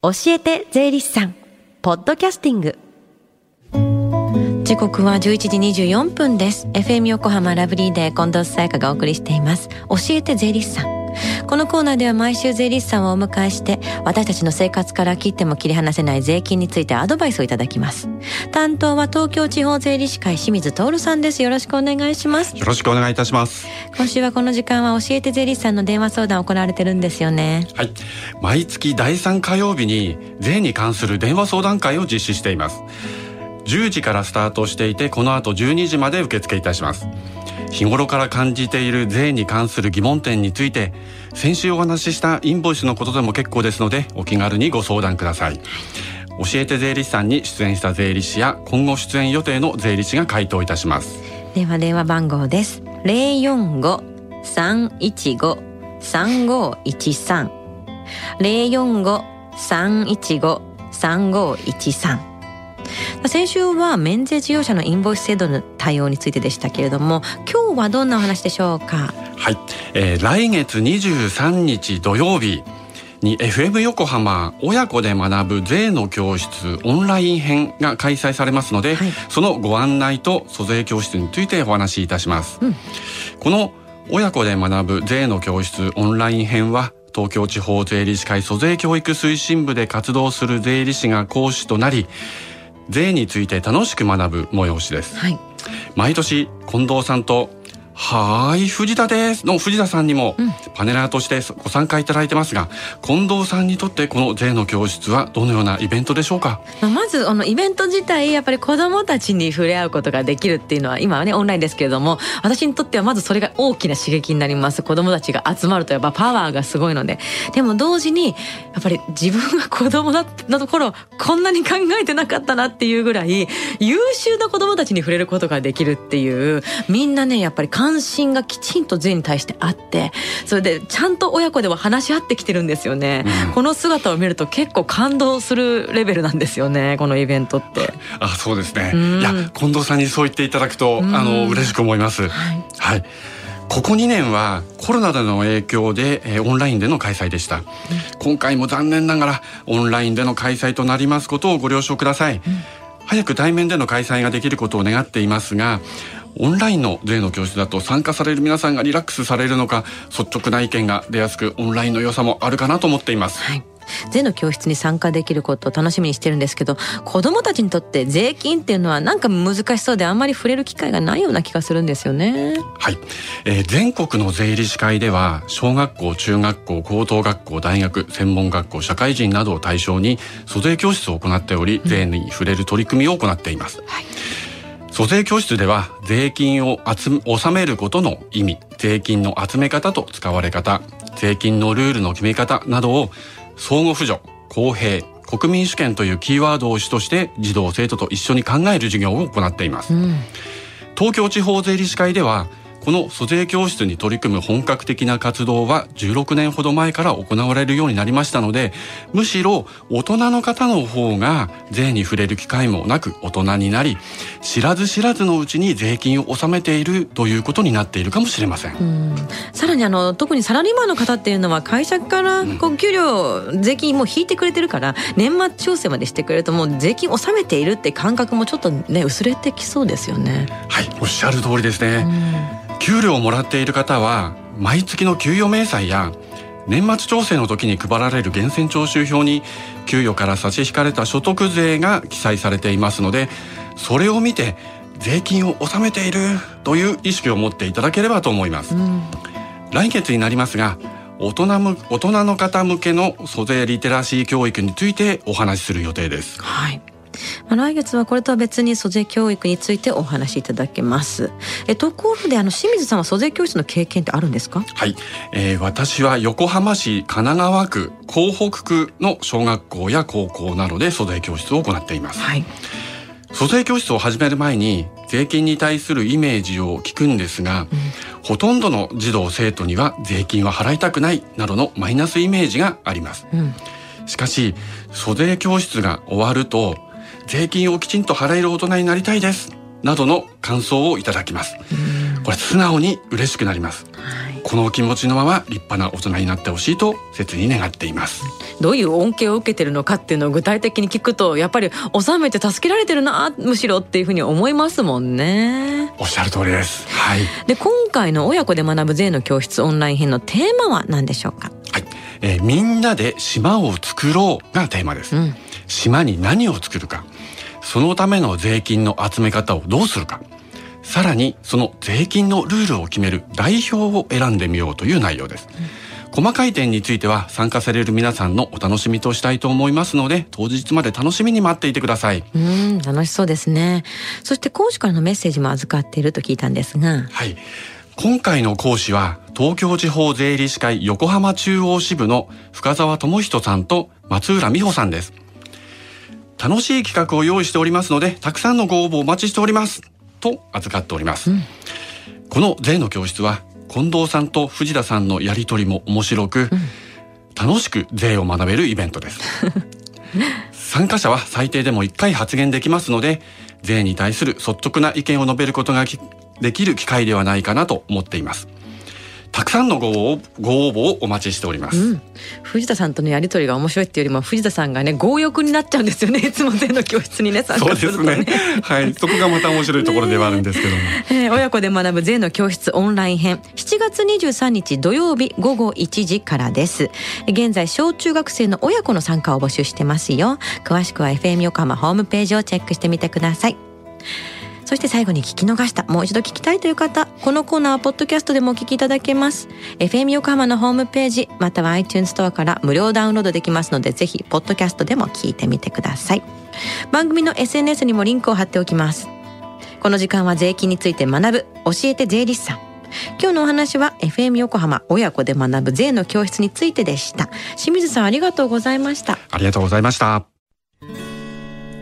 教えて税理士さん。ポッドキャスティング。時刻は11時24分です。FM 横浜ラブリーで近藤沙耶香がお送りしています。教えて税理士さん。このコーナーでは毎週税理士さんをお迎えして私たちの生活から切っても切り離せない税金についてアドバイスをいただきます。担当は東京地方税理士会清水徹さんです。よろしくお願いします。よろしくお願いいたします。今週はこの時間は教えて税理士さんの電話相談行われてるんですよね。はい。毎月第3火曜日に税に関する電話相談会を実施しています。10時からスタートしていてこの後12時まで受付いたします日頃から感じている税に関する疑問点について先週お話ししたインボイスのことでも結構ですのでお気軽にご相談ください。教えて税理士さんに出演した税理士や今後出演予定の税理士が回答いたします。では電話番号です。045-315-3513 045-315-3513先週は免税事業者のインボイス制度の対応についてでしたけれども今日はどんなお話でしょうか？はい、えー、来月23日土曜日に FM 横浜親子で学ぶ税の教室オンライン編が開催されますので、はい、そのご案内と租税教室についてお話しいたします、うん、この親子で学ぶ税の教室オンライン編は東京地方税理士会租税教育推進部で活動する税理士が講師となり税について楽しく学ぶ催しです、はい、毎年近藤さんとはい藤田です。の藤田さんにもパネラーとしてご参加いただいてますが、近藤さんにとってこの税の教室はどのようなイベントでしょうか？まずあのイベント自体やっぱり子どもたちに触れ合うことができるっていうのは今はねオンラインですけれども私にとってはまずそれが大きな刺激になります。子どもたちが集まるとやっぱパワーがすごいので。でも同時にやっぱり自分が 子供だのところこんなに考えてなかったなっていうぐらい優秀な子どもたちに触れることができるっていうみんなねやっぱり関心がきちんと税に対してあってそれでちゃんと親子では話し合ってきてるんですよね、うん、この姿を見ると結構感動するレベルなんですよねこのイベントって。あそうですね、うん、いや近藤さんにそう言っていただくと、うん、あの嬉しく思います、はい、はい、ここ2年はコロナでの影響で、えー、オンラインでの開催でした、今回も残念ながらオンラインでの開催となりますことをご了承ください、早く対面での開催ができることを願っていますがオンラインの税の教室だと参加される皆さんがリラックスされるのか率直な意見が出やすくオンラインの良さもあるかなと思っています。はい税の教室に参加できることを楽しみにしてるんですけど子どもたちにとって税金っていうのはなんか難しそうであんまり触れる機会がないような気がするんですよね。はい、えー、全国の税理士会では小学校中学校高等学校大学専門学校社会人などを対象に租税教室を行っており、税に触れる取り組みを行っています。はい租税教室では税金を集納めることの意味、税金の集め方と使われ方、税金のルールの決め方などを相互扶助、公平、国民主権というキーワードを主として児童生徒と一緒に考える授業を行っています。うん、東京地方税理士会ではこの租税教室に取り組む本格的な活動は16年ほど前から行われるようになりましたのでむしろ大人の方の方が税に触れる機会もなく大人になり知らず知らずのうちに税金を納めているということになっているかもしれません。さらにあの特にサラリーマンの方っていうのは会社からこう給料、うん、税金もう引いてくれてるから年末調整までしてくれるともう税金納めているって感覚もちょっとね薄れてきそうですよね。はいおっしゃる通りですね。給料をもらっている方は毎月の給与明細や年末調整の時に配られる源泉徴収票に給与から差し引かれた所得税が記載されていますのでそれを見て税金を納めているという意識を持っていただければと思います、うん、来月になりますが大人む大人の方向けの租税リテラシー教育についてお話しする予定です、はいまあ、来月はこれとは別に租税教育についてお話しいただけます。えところであの清水さんは租税教室の経験ってあるんですか？はい、えー、私は横浜市神奈川区港北区の小学校や高校などで租税教室を行っています、はい、租税教室を始める前に税金に対するイメージを聞くんですが、うん、ほとんどの児童生徒には税金は払いたくないなどのマイナスイメージがあります、うん、しかし租税教室が終わると税金をきちんと払える大人になりたいです。などの感想をいただきます。これ素直に嬉しくなります、はい、この気持ちのまま立派な大人になってほしいと切に願っています。どういう恩恵を受けてるのかっていうのを具体的に聞くとやっぱり納めて助けられてるなむしろっていうふうに思いますもんね。おっしゃる通りです。はい。で今回の親子で学ぶ税の教室オンライン編のテーマは何でしょうか？はい、えーみんなで島を作ろうがテーマです、うん。島に何を作るかそのための税金の集め方をどうするか。さらにその税金のルールを決める代表を選んでみようという内容です、細かい点については参加される皆さんのお楽しみとしたいと思いますので当日まで楽しみに待っていてください。うん楽しそうですね。そして講師からのメッセージも預かっていると聞いたんですが。はい。今回の講師は東京地方税理士会横浜中央支部の深澤智人さんと松浦美穂さんです。楽しい企画を用意しておりますので、たくさんのご応募お待ちしております。と預かっております。この税の教室は近藤さんと藤田さんのやりとりも面白く、楽しく税を学べるイベントです。参加者は最低でも1回発言できますので、税に対する率直な意見を述べることがきできる機会ではないかなと思っています。たくさんのご応ご応募をお待ちしております。うん、藤田さんとのやりとりが面白いっていうよりも藤田さんがね強欲になっちゃうんですよねいつも税の教室にね参加するとねですね。はい。そこがまた面白いところではあるんですけども。えー親子で学ぶ税の教室オンライン編7月23日土曜日午後1時からです現在小中学生の親子の参加を募集してますよ詳しくは FM 横浜ホームページをチェックしてみてくださいそして最後に聞き逃した。もう一度聞きたいという方このコーナーはポッドキャストでもお聞きいただけます。FM 横浜のホームページまたは iTunes ストアから無料ダウンロードできますのでぜひポッドキャストでも聞いてみてください。番組の SNS にもリンクを貼っておきます。この時間は税金について学ぶ。教えて税理士さん。今日のお話は FM 横浜親子で学ぶ税の教室についてでした。清水さんありがとうございました。ありがとうございました。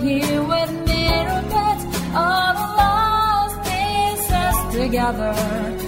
Here with mirror beds, all the lost pieces together.